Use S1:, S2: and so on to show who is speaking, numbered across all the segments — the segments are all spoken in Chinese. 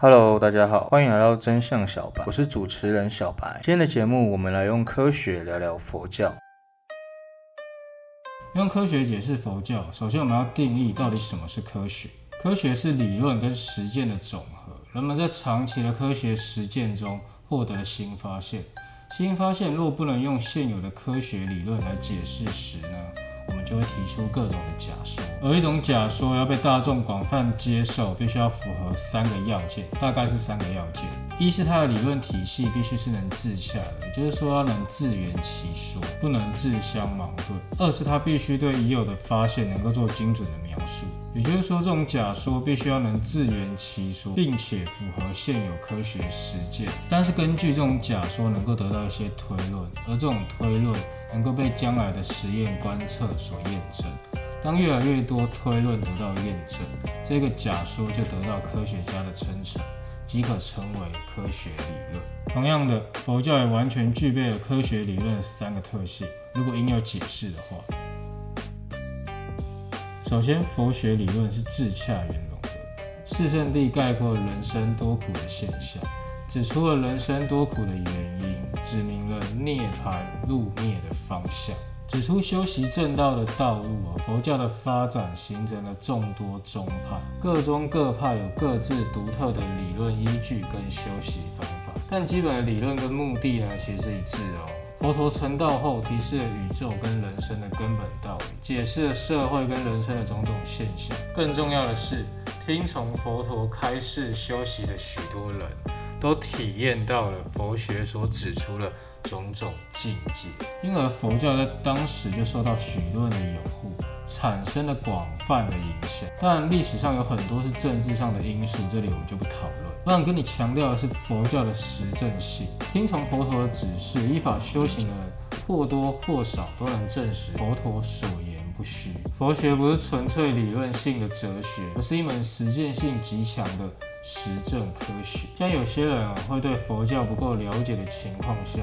S1: Hello，大家好，欢迎来到真相小白，我是主持人小白。今天的节目，我们来用科学聊聊佛教。
S2: 用科学解释佛教，首先我们要定义到底什么是科学。科学是理论跟实践的总和，人们在长期的科学实践中获得了新发现。新发现若不能用现有的科学理论来解释时呢？我们就会提出各种的假说，而一种假说要被大众广泛接受，必须要符合三个要件，大概是三个要件：一是它的理论体系必须是能自洽的，也就是说它能自圆其说，不能自相矛盾；二是它必须对已有的发现能够做精准的描述，也就是说这种假说必须要能自圆其说，并且符合现有科学实践。但是根据这种假说能够得到一些推论，而这种推论。能够被将来的实验观测所验证。当越来越多推论得到验证，这个假说就得到科学家的称赏，即可成为科学理论。同样的，佛教也完全具备了科学理论的三个特性。如果应要解释的话，首先，佛学理论是自洽圆融的，四圣谛概括人生多苦的现象，指出了人生多苦的原因。指明了涅槃入灭的方向，指出修习正道的道路啊。佛教的发展形成了众多宗派，各宗各派有各自独特的理论依据跟修习方法，但基本的理论跟目的呢，其实是一致的哦。佛陀成道后，提示了宇宙跟人生的根本道理，解释了社会跟人生的种种现象。更重要的是，听从佛陀开示修习的许多人。都体验到了佛学所指出的种种境界，因而佛教在当时就受到许多人的拥护，产生了广泛的影响。但，历史上有很多是政治上的因素，这里我们就不讨论。我想跟你强调的是佛教的实证性，听从佛陀的指示，依法修行的人或多或少都能证实佛陀所言。不虚，佛学不是纯粹理论性的哲学，而是一门实践性极强的实证科学。像有些人啊，会对佛教不够了解的情况下，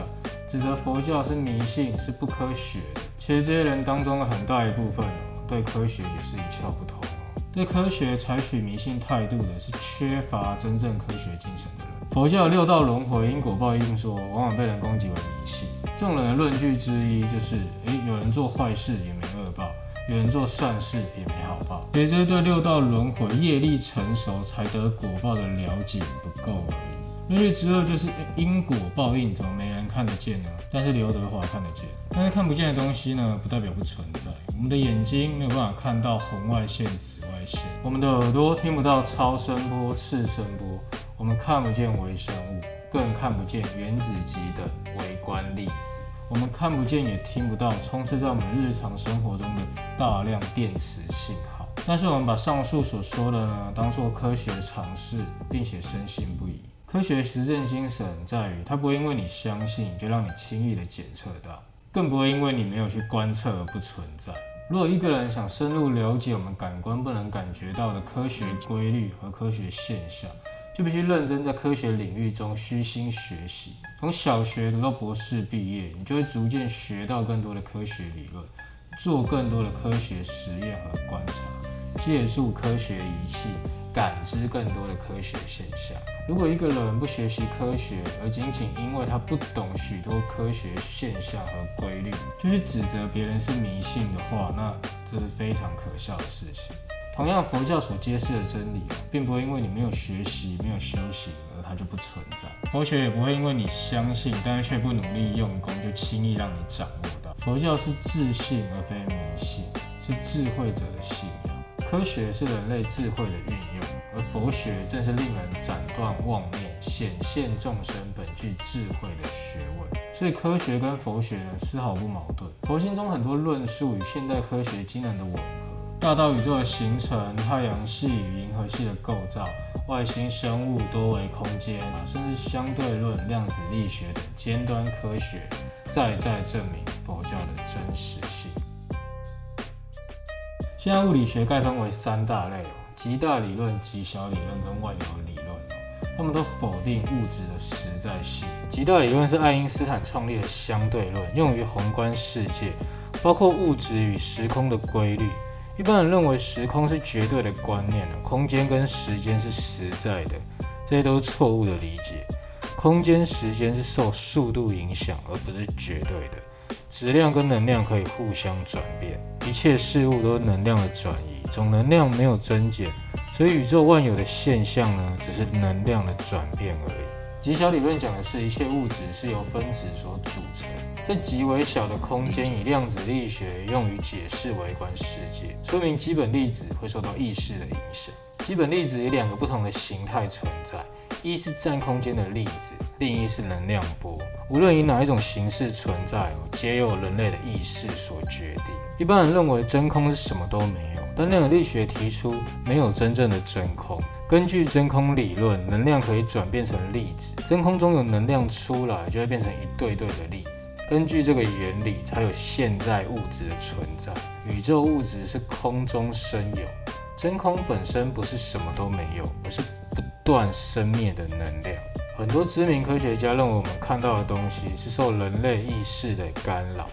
S2: 指责佛教是迷信，是不科学的。其实这些人当中的很大一部分哦，对科学也是一窍不通哦。对科学采取迷信态度的，是缺乏真正科学精神的人。佛教六道轮回、因果报应说，往往被人攻击为迷信。这种人的论据之一就是：诶，有人做坏事也。有人做善事也没好报，所以这是对六道轮回业力成熟才得果报的了解不够而已。论据之二就是因果报应，怎么没人看得见呢？但是刘德华看得见。但是看不见的东西呢，不代表不存在。我们的眼睛没有办法看到红外线、紫外线，我们的耳朵听不到超声波、次声波，我们看不见微生物，更看不见原子级的微观粒子。我们看不见也听不到充斥在我们日常生活中的大量电磁信号，但是我们把上述所说的呢当做科学尝试，并且深信不疑。科学实证精神在于，它不会因为你相信就让你轻易的检测到，更不会因为你没有去观测而不存在。如果一个人想深入了解我们感官不能感觉到的科学规律和科学现象，就必须认真在科学领域中虚心学习。从小学读到博士毕业，你就会逐渐学到更多的科学理论，做更多的科学实验和观察，借助科学仪器。感知更多的科学现象。如果一个人不学习科学，而仅仅因为他不懂许多科学现象和规律，就去指责别人是迷信的话，那这是非常可笑的事情。同样，佛教所揭示的真理，并不会因为你没有学习、没有修行，而它就不存在。佛学也不会因为你相信，但是却不努力用功，就轻易让你掌握到。佛教是自信而非迷信，是智慧者的信仰。科学是人类智慧的运用，而佛学正是令人斩断妄念、显现众生本具智慧的学问。所以，科学跟佛学呢丝毫不矛盾。佛经中很多论述与现代科学惊人的吻合，大到宇宙的形成、太阳系与银河系的构造、外星生物、多维空间啊，甚至相对论、量子力学等尖端科学，再再证明佛教的真实性。现在物理学概分为三大类哦，极大理论、极小理论跟万有理论，他们都否定物质的实在性。极大理论是爱因斯坦创立的相对论，用于宏观世界，包括物质与时空的规律。一般人认为时空是绝对的观念空间跟时间是实在的，这些都是错误的理解。空间、时间是受速度影响，而不是绝对的。质量跟能量可以互相转变，一切事物都是能量的转移，总能量没有增减，所以宇宙万有的现象呢，只是能量的转变而已。极小理论讲的是一切物质是由分子所组成，这极为小的空间，以量子力学用于解释微观世界，说明基本粒子会受到意识的影响。基本粒子以两个不同的形态存在，一是占空间的粒子，另一是能量波。无论以哪一种形式存在，皆由人类的意识所决定。一般人认为真空是什么都没有，但量子力学提出没有真正的真空。根据真空理论，能量可以转变成粒子。真空中有能量出来，就会变成一对对的粒子。根据这个原理，才有现在物质的存在。宇宙物质是空中生有，真空本身不是什么都没有，而是不断生灭的能量。很多知名科学家认为，我们看到的东西是受人类意识的干扰。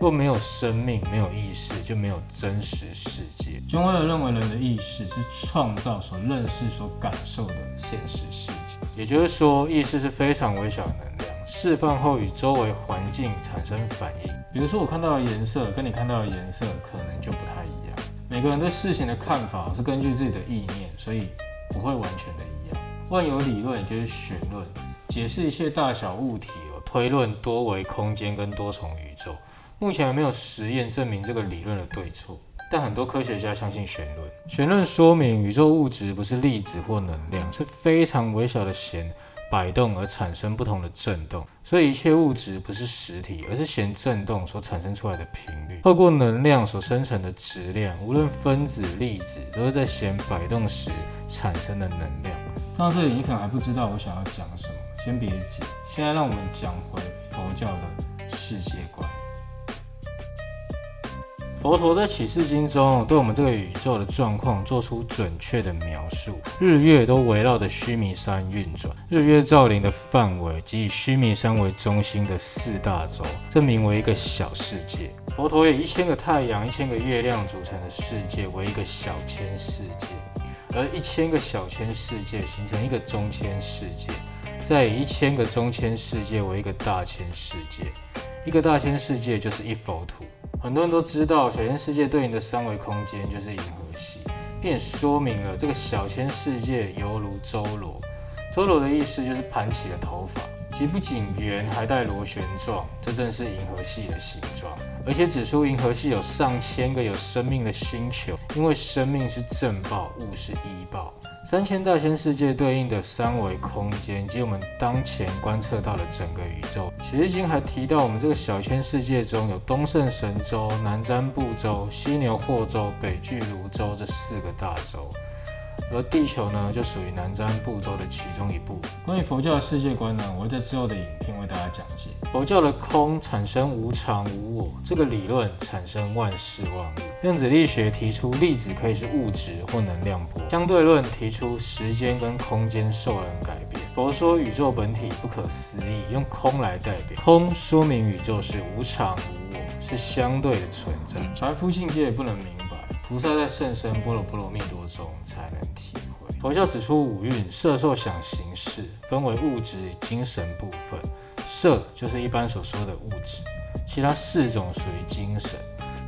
S2: 若没有生命，没有意识，就没有真实世界。john w 认为，人的意识是创造所认识、所感受的现实世界。也就是说，意识是非常微小的能量，释放后与周围环境产生反应。比如说，我看到的颜色跟你看到的颜色可能就不太一样。每个人对事情的看法是根据自己的意念，所以不会完全的一样。万有理论也就是弦论，解释一切大小物体，推论多维空间跟多重宇宙。目前还没有实验证明这个理论的对错，但很多科学家相信弦论。弦论说明宇宙物质不是粒子或能量，是非常微小的弦摆动而产生不同的振动，所以一切物质不是实体，而是弦振动所产生出来的频率。透过能量所生成的质量，无论分子、粒子，都是在弦摆动时产生的能量。到这里，你可能还不知道我想要讲什么，先别急。现在让我们讲回佛教的世界观。佛陀在启示经中，对我们这个宇宙的状况做出准确的描述。日月都围绕着须弥山运转，日月照临的范围即以须弥山为中心的四大洲，这名为一个小世界。佛陀以一千个太阳、一千个月亮组成的世界为一个小千世界，而一千个小千世界形成一个中千世界，再以一千个中千世界为一个大千世界，一个大千世界就是一佛图。很多人都知道，小千世界对应的三维空间就是银河系，并说明了这个小千世界犹如周罗。周罗的意思就是盘起的头发，其不仅圆，还带螺旋状，这正是银河系的形状。而且指出银河系有上千个有生命的星球，因为生命是正报，物是依报。三千大千世界对应的三维空间，以及我们当前观测到的整个宇宙。《启示经》还提到，我们这个小千世界中有东胜神州、南瞻部洲、西牛货洲、北俱芦州这四个大洲。而地球呢，就属于南瞻部洲的其中一部分。关于佛教的世界观呢，我会在之后的影片为大家讲解。佛教的空产生无常无我这个理论，产生万事万物。量子力学提出粒子可以是物质或能量波。相对论提出时间跟空间受人改变。佛说宇宙本体不可思议，用空来代表。空说明宇宙是无常无我，是相对的存在。凡夫境界不能明白。菩萨在圣身波罗波罗蜜多中才能。佛教指出五蕴色受想行识分为物质与精神部分，色就是一般所说的物质，其他四种属于精神，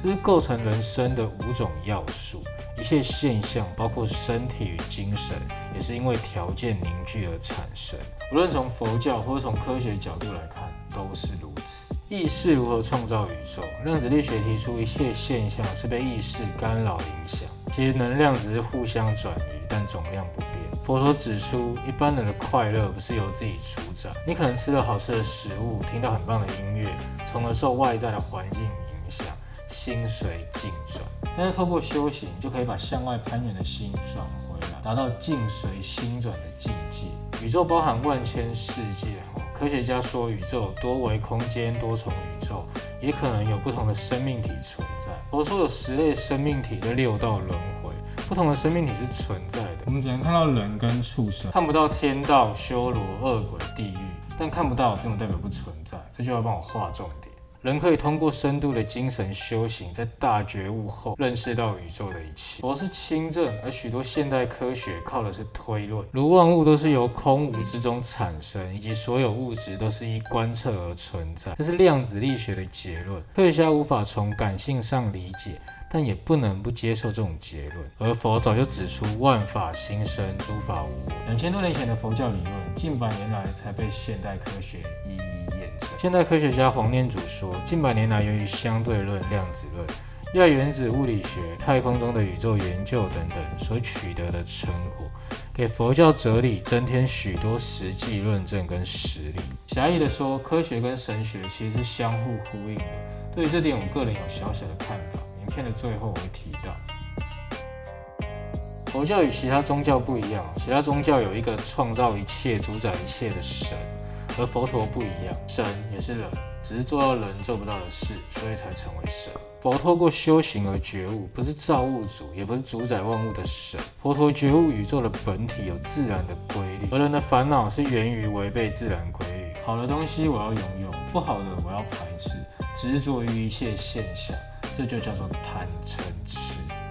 S2: 这是构成人生的五种要素。一切现象，包括身体与精神，也是因为条件凝聚而产生。无论从佛教或从科学角度来看，都是如此。意识如何创造宇宙？量子力学提出，一切现象是被意识干扰影响。其实能量只是互相转移，但总量不变。佛陀指出，一般人的快乐不是由自己主宰。你可能吃了好吃的食物，听到很棒的音乐，从而受外在的环境影响，心随境转。但是透过修行，就可以把向外攀援的心转回来，达到境随心转的境界。宇宙包含万千世界。科学家说，宇宙多维空间、多重宇宙，也可能有不同的生命体存在。佛说有十类生命体在六道轮回，不同的生命体是存在的。我们只能看到人跟畜生，看不到天道、修罗、恶鬼、地狱，但看不到并不代表不存在。这就要帮我画重点。人可以通过深度的精神修行，在大觉悟后认识到宇宙的一切。佛是清正，而许多现代科学靠的是推论，如万物都是由空无之中产生，以及所有物质都是依观测而存在，这是量子力学的结论。科学家无法从感性上理解。但也不能不接受这种结论，而佛早就指出万法心生，诸法无我。两千多年前的佛教理论，近百年来才被现代科学一一验证。现代科学家黄念祖说，近百年来由于相对论、量子论、亚原子物理学、太空中的宇宙研究等等所取得的成果，给佛教哲理增添许多实际论证跟实例。狭义的说，科学跟神学其实是相互呼应的。对于这点，我个人有小小的看法。片的最后我会提到，佛教与其他宗教不一样，其他宗教有一个创造一切、主宰一切的神，而佛陀不一样，神也是人，只是做到人做不到的事，所以才成为神。佛透过修行而觉悟，不是造物主，也不是主宰万物的神。佛陀觉悟宇宙的本体有自然的规律，而人的烦恼是源于违背自然规律。好的东西我要拥有，不好的我要排斥，执着于一切现象。这就叫做贪嗔痴。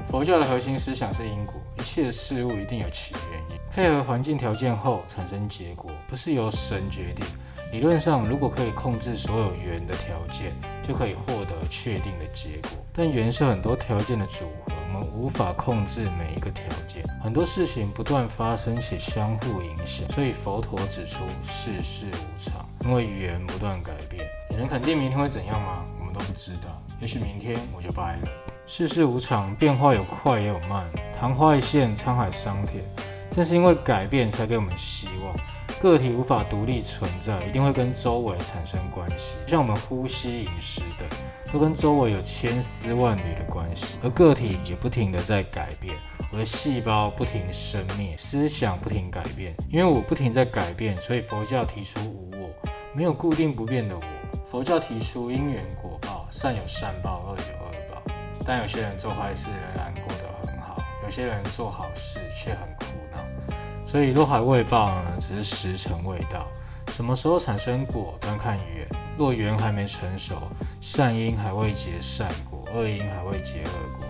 S2: 佛教的核心思想是因果，一切事物一定有其原因，配合环境条件后产生结果，不是由神决定。理论上，如果可以控制所有缘的条件，就可以获得确定的结果。但缘是很多条件的组合，我们无法控制每一个条件。很多事情不断发生且相互影响，所以佛陀指出世事无常，因为缘不断改变。你能肯定明天会怎样吗？我们都不知道，也许明天我就败了。世事无常，变化有快也有慢，昙花一现，沧海桑田。正是因为改变，才给我们希望。个体无法独立存在，一定会跟周围产生关系。像我们呼吸、饮食等，都跟周围有千丝万缕的关系。而个体也不停的在改变，我的细胞不停生灭，思想不停改变。因为我不停在改变，所以佛教提出无我，没有固定不变的我。佛教提出因缘果报，善有善报，恶有恶报。但有些人做坏事仍然过得很好，有些人做好事却很苦恼。所以若还未报呢，只是时辰未到。什么时候产生果，端看缘。若缘还没成熟，善因还未结善果，恶因还未结恶果。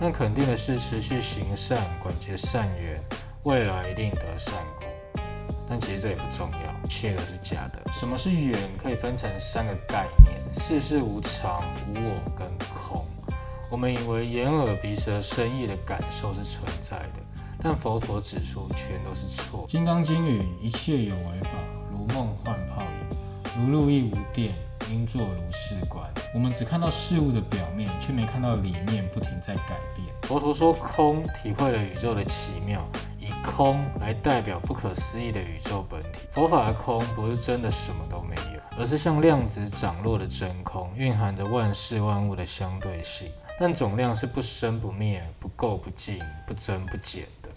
S2: 但肯定的是，持续行善，管结善缘，未来一定得善果。但其实这也不重要，切的是假的。什么是缘？可以分成三个概念：世事无常、无我跟空。我们以为眼耳鼻舌身意的感受是存在的，但佛陀指出，全都是错。金刚经语：一切有为法，如梦幻泡影，如露亦无电，应作如是观。我们只看到事物的表面，却没看到里面不停在改变。佛陀说空，体会了宇宙的奇妙。以空来代表不可思议的宇宙本体。佛法的空不是真的什么都没有，而是像量子涨落的真空，蕴含着万事万物的相对性，但总量是不生不灭、不垢不净、不增不减的。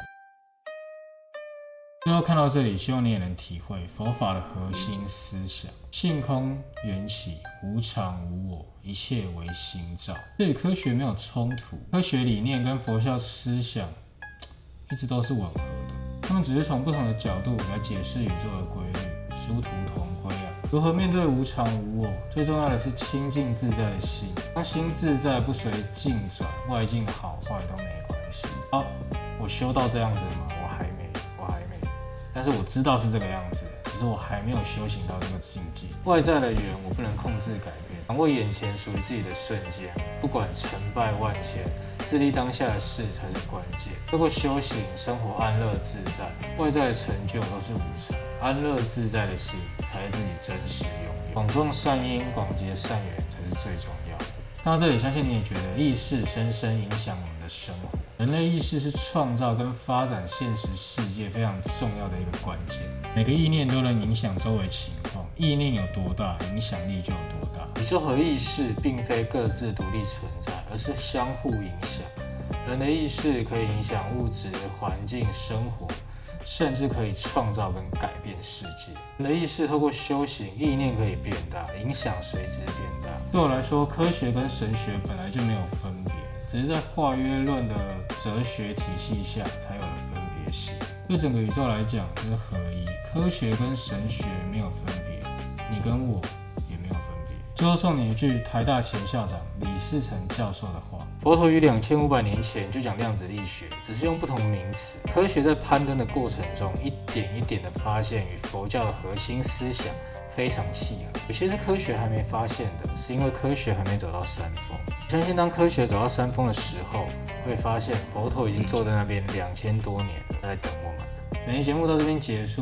S2: 最后看到这里，希望你也能体会佛法的核心思想：性空缘起，无常无我，一切为心造。这与科学没有冲突，科学理念跟佛教思想。一直都是吻合的，他们只是从不同的角度来解释宇宙的规律，殊途同！如何面对无常无我？最重要的是清净自在的心，那心自在，不随境转，外境好坏都没关系。好，我修到这样子了吗？我还没，我还没，但是我知道是这个样子，是我还没有修行到这个境界。外在的缘我不能控制改变，掌握眼前属于自己的瞬间，不管成败万千。自立当下的事才是关键。透过修行，生活安乐自在，外在的成就都是无常。安乐自在的心，才是自己真实拥有。广种善因，广结善缘，才是最重要的。到这里，相信你也觉得意识深深影响我们生活。人类意识是创造跟发展现实世界非常重要的一个关键。每个意念都能影响周围情况，意念有多大，影响力就有多大。宇宙和意识并非各自独立存在，而是相互影响。人的意识可以影响物质环境、生活，甚至可以创造跟改变世界。人的意识透过修行，意念可以变大，影响随之变大。对我来说，科学跟神学本来就没有分别，只是在化约论的哲学体系下才有了分别性。对整个宇宙来讲，就是合一。科学跟神学没有分别，你跟我也没有分别。最后送你一句台大前校长李世成教授的话：佛陀于两千五百年前就讲量子力学，只是用不同名词。科学在攀登的过程中，一点一点的发现与佛教的核心思想非常契合。有些是科学还没发现的，是因为科学还没走到山峰。相信当科学走到山峰的时候，会发现佛陀已经坐在那边两千多年，在等我们。本期节目到这边结束。